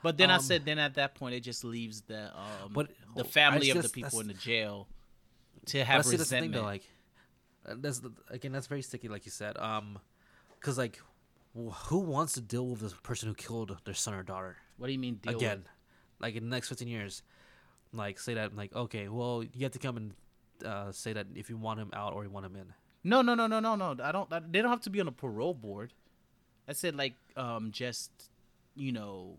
But then I um, said then at that point it just leaves the um But- the family I of the people in the jail to have see, that's the thing resentment. though. Like, uh, that's the, again, that's very sticky, like you said. Um, because like, wh- who wants to deal with this person who killed their son or daughter what do you mean deal again? With? Like in the next fifteen years, like say that like okay, well you have to come and uh, say that if you want him out or you want him in. No, no, no, no, no, no. I don't. I, they don't have to be on a parole board. I said like um just you know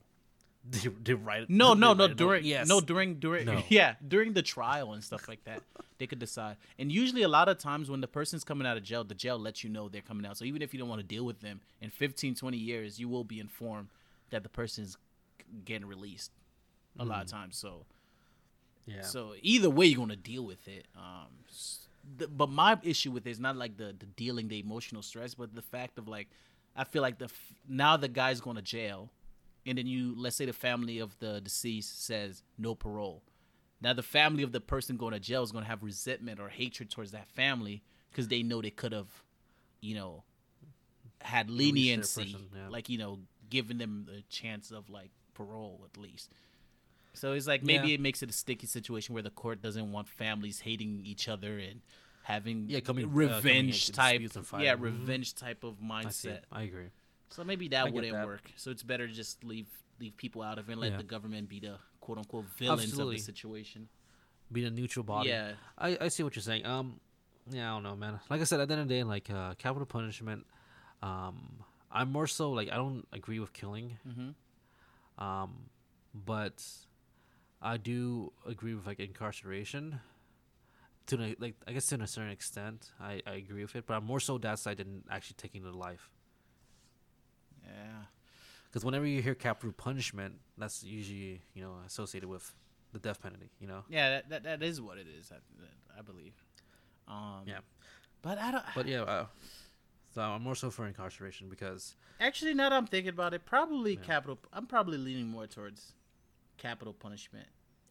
Did you write? No, did no, no. write it down? During yes, no during during No. yeah during the trial and stuff like that, they could decide. And usually, a lot of times when the person's coming out of jail, the jail lets you know they're coming out. So even if you don't want to deal with them in 15, 20 years, you will be informed that the person's getting released. A lot of times, so yeah. so either way, you're gonna deal with it. Um, the, but my issue with it is not like the the dealing the emotional stress, but the fact of like, I feel like the f- now the guy's going to jail, and then you let's say the family of the deceased says no parole. Now the family of the person going to jail is going to have resentment or hatred towards that family because they know they could have, you know, had leniency, person, yeah. like you know, giving them the chance of like parole at least. So it's like maybe Yeah. it makes it a sticky situation where the court doesn't want families hating each other and having Yeah, coming- uh, coming revenge type, yeah. Mhm. revenge type of I mindset. I agree. So maybe that wouldn't that. work. So it's better to just leave leave people out of it and let Yeah. the government be the quote unquote villains Absolutely. of the situation. Be the neutral body. Yeah. I, I see what you're saying. Um, yeah, I don't know, man. Like I said, at the end of the day, like uh, capital punishment, um, I'm more so like I don't agree with killing. Mm-hmm. Um, but I do agree with like incarceration. To like, I guess to a certain extent, I, I agree with it. But I'm more so that side than actually taking the life. Yeah. Because whenever you hear capital punishment, that's usually you know associated with the death penalty. You know. Yeah, that, that, that is what it is. I, I believe. Um, Yeah. But I don't. But yeah, uh, so I'm more so for incarceration because Actually, now that I'm thinking about it, probably Yeah. capital. I'm probably leaning more towards capital punishment.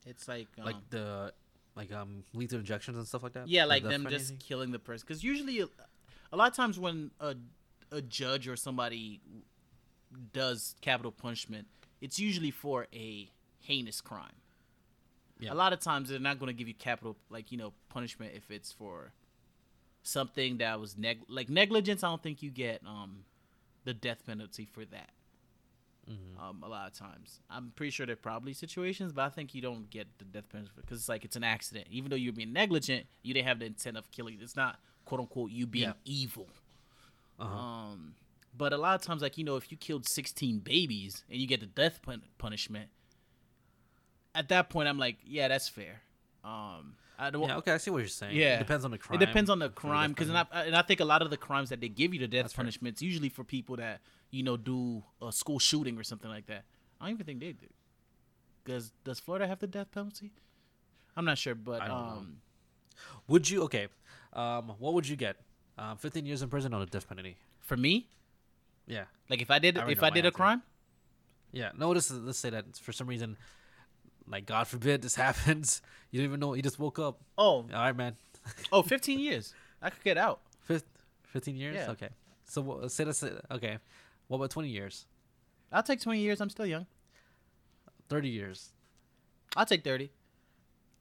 It's like, um, like the like um lethal injections and stuff like that. yeah, like them just killing the person. Because usually, a, a lot of times when a a judge or somebody does capital punishment, it's usually for a heinous crime. Yeah. A lot of times they're not going to give you capital, like you know, punishment if it's for something that was neg like negligence. I don't think you get um the death penalty for that. Mm-hmm. Um, a lot of times, I'm pretty sure there are probably situations, but I think you don't get the death penalty because it's like it's an accident. Even though you're being negligent, you didn't have the intent of killing. It's not quote unquote you being Yeah. evil. Uh-huh. Um, but a lot of times, like you know, if you killed 16 babies and you get the death pun- punishment, at that point, I'm like, yeah, that's fair. Um, I don't. yeah, okay, I see what you're saying. Yeah, it depends on the crime. It depends on the crime because, and. I- and I think a lot of the crimes that they give you the death That's fair. punishments usually for people that you know do a school shooting or something like that. I don't even think they do. Does Does Florida have the death penalty? I'm not sure, but don't know. um, would you okay? Um, what would you get? Um, 15 years in prison or the death penalty? for me, Yeah, like if I did I if I did a crime, yeah. No, is, let's say that for some reason, like God forbid this happens, you don't even know. You just woke up. oh All right, man. oh, 15 years, I could get out. Fif- 15 years. Yeah. Okay. So what- say that's okay. What about 20 years? I'll take 20 years. I'm still young. 30 years? I'll take 30.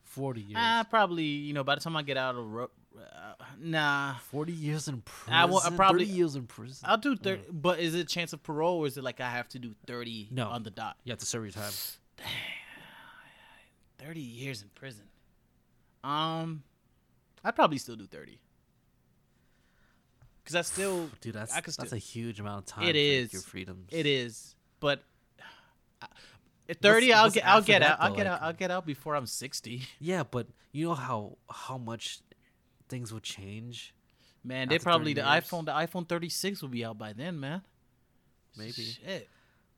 40 years? Ah, probably. You know, by the time I get out of uh, nah, 40 years in prison. I will- I probably- 30 years in prison. I'll do 30. But is it a chance of parole, or is it like I have to do 30 No. on the dot? you have to serve your time. Damn, 30 years in prison. Um, I'd probably still do 30. Because I still, Dude, that's I could that's still- a huge amount of time. It is your freedoms. it is. But uh, at 30, I'll what's get, I'll get that, out, I'll get Like- out, I'll get out before I'm 60. Yeah, but you know how how much things will change. Man, they probably the years? iPhone, the iPhone 36 will be out by then, man. Maybe Shit.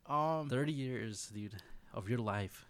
Um. 30 years, dude, of your life.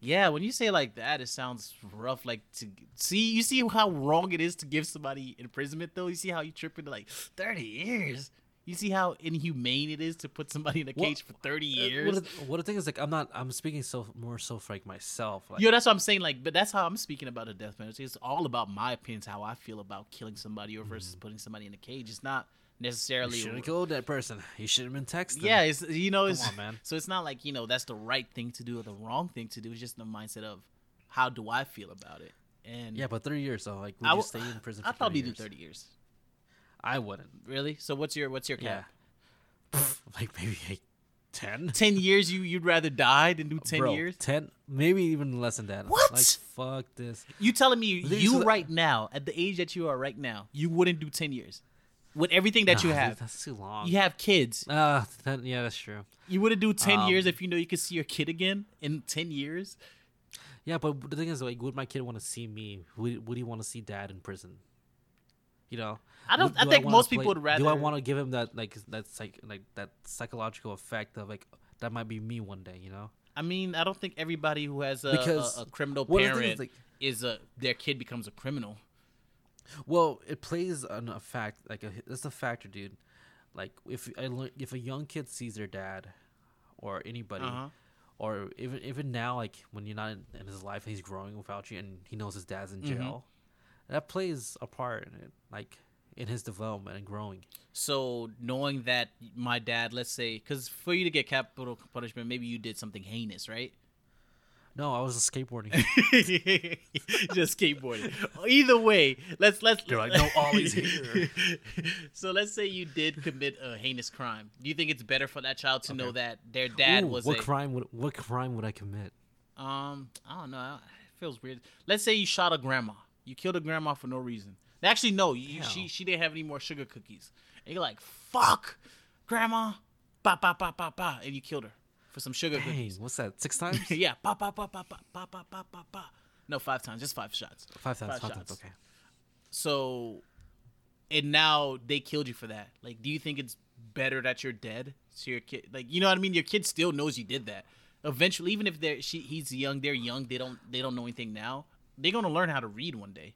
Yeah, when you say it like that, it sounds rough. Like to see, you see how wrong it is to give somebody imprisonment, though. You see how you trip into like thirty years. You see how inhumane it is to put somebody in a Well, cage for thirty Uh, years. What, the, what the thing is, like, I'm not. I'm speaking so more so for like myself. Like, Yo, that's what I'm saying. Like, but that's how I'm speaking about the death penalty. It's all about my opinions, how I feel about killing somebody or versus putting somebody in a cage. It's not you necessarily. shouldn't have killed that person. You should have been texting. Yeah, it's you know, it's on, man. so it's not like you know that's the right thing to do or the wrong thing to do. It's just the mindset of how do I feel about it. And Yeah, but 30 years though. Like, would I you stay in prison? I'd for probably 30 do thirty years. I wouldn't. Really? So what's your what's your Yeah. cap? like maybe like 10. Ten years? You you'd rather die than do ten Bro, years? 10, maybe even less than that. What? Like, fuck this. You telling me you right now at the age that you are right now, you wouldn't do ten years with everything that you Nah, dude, have? that's too long. You have kids. Ah, that, yeah, that's true. You wouldn't do ten Um, years if you know you could see your kid again in ten years. Yeah, but the thing is, like, would my kid want to see me? Would, would he want to see dad in prison? You know, I don't- Would- I think wanna most people would rather. Do I want to give him that like that psych like that psychological effect of like that might be me one day? You know, I mean, I don't think everybody who has a, Because a, a criminal one of the things parent is, like- is a their kid becomes a criminal. well, it plays on a fact like a, it's a factor, dude. Like if I if a young kid sees their dad or anybody. Uh-huh. Or even even now, like when you're not in, in his life, and he's growing without you, and he knows his dad's in Mhm. jail. That plays a part in it, like in his development and growing. So knowing that my dad, let's say, because for you to get capital punishment, maybe you did something heinous, right? No, I was skateboarding. Just skateboarding. Either way, let's let's. You're like, "No ollies here." so let's say you did commit a heinous crime. Do you think it's better for that child to know that their dad Ooh, was what a crime would what crime would I commit? um? I don't know. It feels weird. Let's say you shot a grandma. You killed a grandma for no reason. Actually, no. You, she she didn't have any more sugar cookies. And you're like, fuck, grandma, ba ba ba ba ba, and you killed her for some sugar Dang, cookies. what's that? Six times? yeah, ba ba ba ba ba ba ba ba ba ba. No, five times, just five shots. Five times. Five Five, times. Okay. So, and now they killed you for that. Like, do you think it's better that you're dead? So your kid, like, you know what I mean? Your kid still knows you did that. Eventually, even if they're she, he's young, they're young. They don't they don't know anything now. They're gonna learn how to read one day.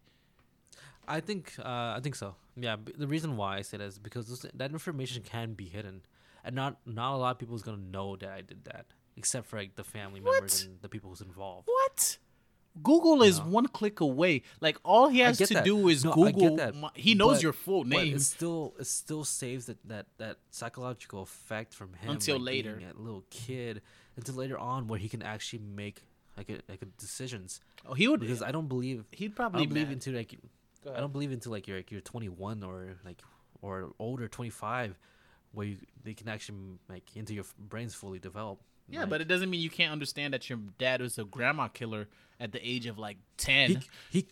I think uh, I think so. Yeah. b- The reason why I say that is because this, that information can be hidden, and not not a lot of people is gonna know that I did that, except for like the family members What? and the people who's involved. What? Google is one click away. Like all he has get to that. do is No, I get Google. that, my- he knows but- your full But name. it still it still saves that that that psychological effect from him Until like, later. being a little kid until later on where he can actually make like a, like a decisions Oh, he would because I don't believe he'd I probably don't believe mad. into like I don't believe until like you're like you're 21 or like or older 25 where you, they can actually like into your brains fully develop. Yeah, Like, but it doesn't mean you can't understand that your dad was a grandma killer at the age of like ten. he he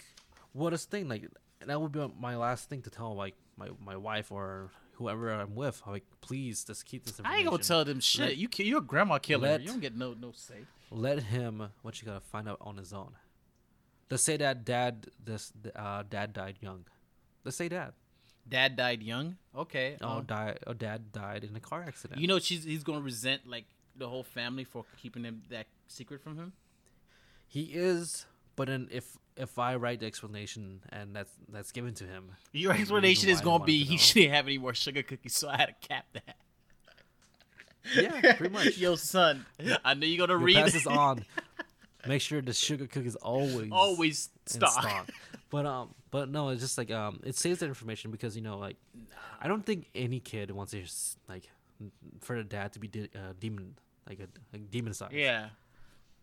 what is thing like that would be my last thing to tell like my my wife or whoever I'm with. I'm like please just keep this I information. ain't gonna tell them shit. Let- you you're a grandma killer. let- you don't get no no say. Let him what you gotta find out on his own. Let's say that dad this uh dad died young. Let's say dad. Dad died young. Okay. Oh, um, die. Oh, dad died in a car accident. you know she's he's gonna resent like the whole family for keeping him that secret from him. He is, but then if if I write the explanation and that's that's given to him, Your explanation is gonna be to he shouldn't have any more sugar cookies, so I had to cap that. yeah, pretty much. Yo, son, I know you're gonna You read pass this on. Make sure the sugar cookies always Always stock. stock. But um, but no, it's just like um, it saves that information because you know like, I don't think any kid wants to s- like for the dad to be de- uh, demon like a like demonized. Yeah.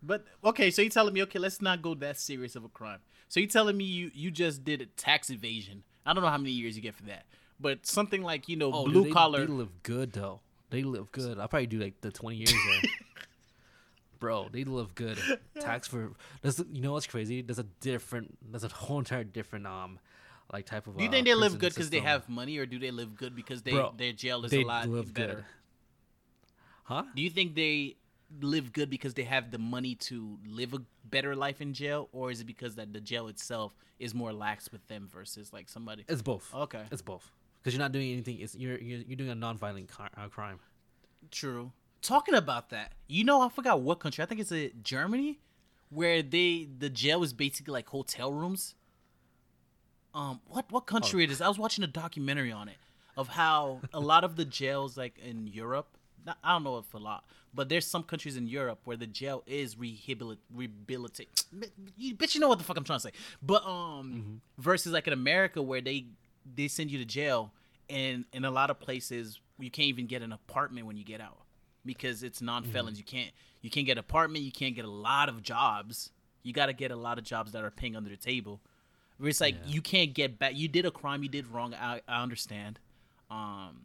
But okay, so you're telling me okay, let's not go that serious of a crime. So you're telling me you you just did a tax evasion. I don't know how many years you get for that, but something like you know Oh, dude, blue they- collar. They live good though. They live good. I'll probably do like the twenty years there. Bro, they live good. Tax for you know what's crazy? There's a different there's a whole entire different um like type of do you uh, think they live good because they have money, or do they live good because they Bro, their jail is a lot better? good. Huh? Do you think they live good because they have the money to live a better life in jail, or is it because that the jail itself is more lax with them versus like somebody? It's both. Okay, It's both. Because you're not doing anything. It's you're you're, you're doing a non-violent cri- uh, crime. true. Talking about that, you know, I forgot what country. I think it's uh, Germany, where they the jail is basically like hotel rooms. Um, what what country it is? I was watching a documentary on it of how a lot of the jails like in Europe. not- I don't know if a lot, but there's some countries in Europe where the jail is rehabilit rehabilitate. You bitch, you know what the fuck I'm trying to say. But um, versus like in America where they they send you to jail, and in a lot of places you can't even get an apartment when you get out because it's non-felons. You can't you can't get an apartment. You can't get a lot of jobs. You got to get a lot of jobs that are paying under the table. Where it's like Yeah. you can't get back. You did a crime. You did wrong. I, I understand. Um,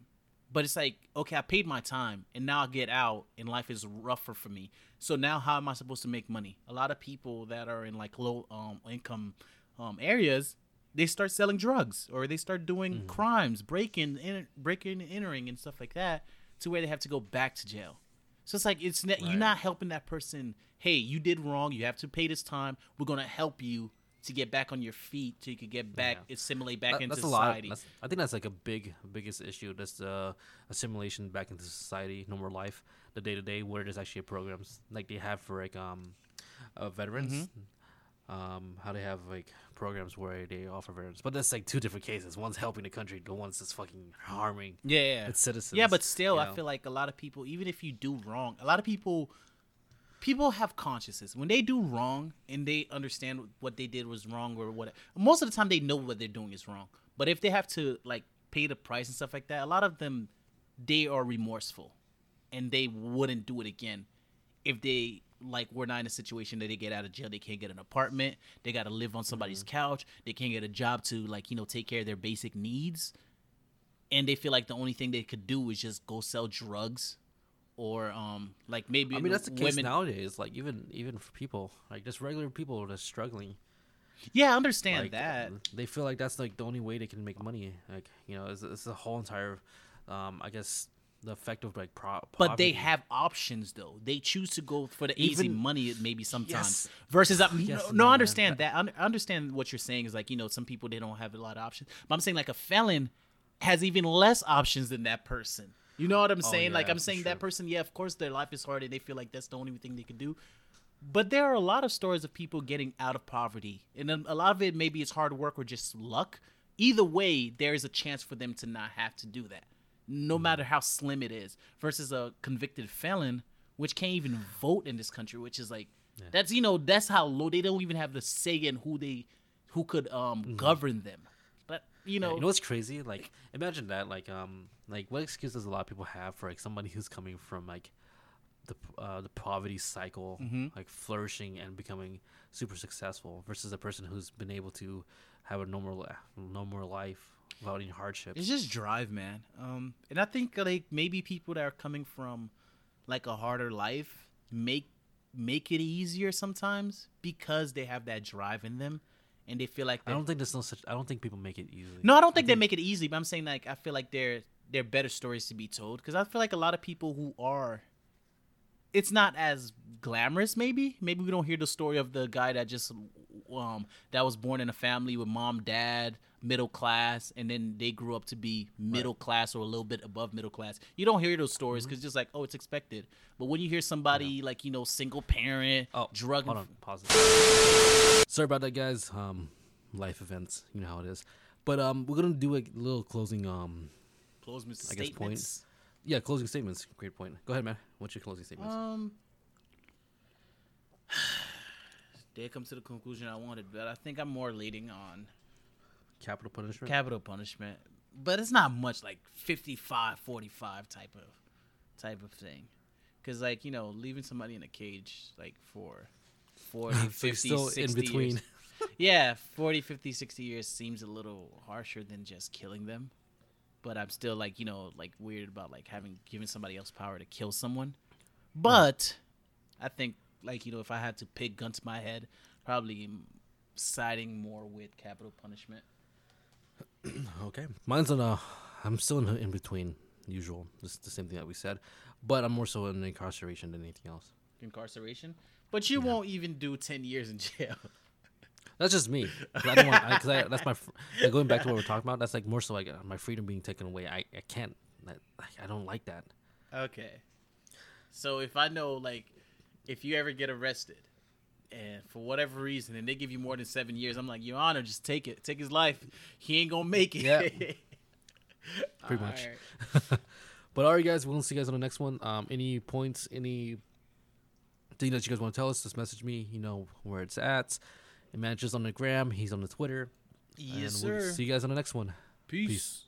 but it's like okay, I paid my time, and now I get out, and life is rougher for me. So now, how am I supposed to make money? A lot of people that are in like low um, income um, areas, they start selling drugs or they start doing crimes, breaking, in, breaking, entering, and stuff like that, to where they have to go back to jail. So it's like it's not, you're not helping that person. Hey, you did wrong. You have to pay this time. We're gonna help you to get back on your feet, so you could get back, Yeah. assimilate back That- into that's a lot. society. That's, I think that's like a big biggest issue. That's the assimilation back into society, normal life, the day to day, where there's actually programs like they have for like um, uh, veterans. Mm-hmm. Um, how they have like programs where they offer veterans, but that's like two different cases. One's helping the country, the one's just fucking harming yeah, yeah. its citizens. Yeah, but still, I know? feel like a lot of people, even if you do wrong, a lot of people, people have consciences. When they do wrong and they understand what they did was wrong or what, most of the time they know what they're doing is wrong. But if they have to like pay the price and stuff like that, a lot of them, they are remorseful, and they wouldn't do it again if they like we're not in a situation that they get out of jail they can't get an apartment they got to live on somebody's couch they can't get a job to like you know take care of their basic needs and they feel like the only thing they could do is just go sell drugs or um like maybe I mean that's the case women nowadays. Like even even for people, like just regular people that's struggling. yeah i understand like, that they feel like that's like the only way they can make money. Like you know, it's, it's the whole entire, um, I guess the effect of like pro- but they have options though. They choose to go for the easy Even- money maybe sometimes Yes. versus uh, Yes no, no no, understand that I understand what you're saying is like you know some people they don't have a lot of options. But i'm saying like a felon has even less options than that person. You know what i'm saying? Like Oh, yeah, i'm saying that person yeah of course their life is hard and they feel like that's the only thing they can do. But there are a lot of stories of people getting out of poverty. And a lot of it maybe it's hard work or just luck. Either way there is a chance for them to not have to do that no Mm-hmm. matter how slim it is versus a convicted felon which can't even vote in this country which is like that's you know that's how low they don't even have the say in who they who could um govern them but you Mm-hmm. Yeah, know, you know what's crazy? Like, imagine that. Like, um, like what excuses a lot of people have for like somebody who's coming from like the uh, the poverty cycle, Mhm. like flourishing and becoming super successful, versus a person who's been able to have a normal normal life any hardships. It's just drive, man. Um, and I think like maybe people that are coming from like a harder life make make it easier sometimes because they have that drive in them, and they feel like I don't think there's no such. I don't think people make it easy. No, I don't think they make it easy, but I'm saying like I feel like they're they're better stories to be told because I feel like a lot of people who are, it's not as glamorous. Maybe maybe we don't hear the story of the guy that just um that was born in a family with mom, dad, middle class, and then they grew up to be middle class or a little bit above middle class. You don't hear those stories Mm-hmm. because just like oh it's expected. But when you hear somebody like you know single parent, Oh, drug, Hold and on, pause. it. Sorry about that, guys. Um, life events, you know how it is. But um, we're gonna do a little closing. Um, close I guess statements. point. yeah, closing statements. Great point. Go ahead, man. What's your closing statements? Um, did come to the conclusion I wanted, but I think I'm more leading on Capital punishment. capital punishment. But it's not much like 55, 45 type of type of thing. Cuz like, you know, leaving somebody in a cage like for 40, 50, still 60 in between. years. yeah, 40, 50, 60 years seems a little harsher than just killing them. But I'm still like, you know, like weird about like having given somebody else power to kill someone. Hmm. But I think like, you know, if I had to pick gun to my head, probably siding more with capital punishment. Okay, mine's on a. I'm still in, in between. Usual, just the same thing that we said, but I'm more so in incarceration than anything else. incarceration. But you won't even do ten years in jail. That's just me. I don't want. I, cause I, that's my. Like going back to what we're talking about. That's like more so like my freedom being taken away. I, I can't. I, I don't like that. Okay. So if I know, like, if you ever get arrested, and for whatever reason, and they give you more than seven years, I'm like, Your Honor, just take it. Take his life. He ain't gonna make it. Yeah. Pretty much. But all right, guys, we'll see you guys on the next one. Um, any points, any thing that you guys want to tell us, just message me. You know where it's at. It manager's on the gram. He's on the Twitter. Yes, and we'll sir. see you guys on the next one. Peace. Peace.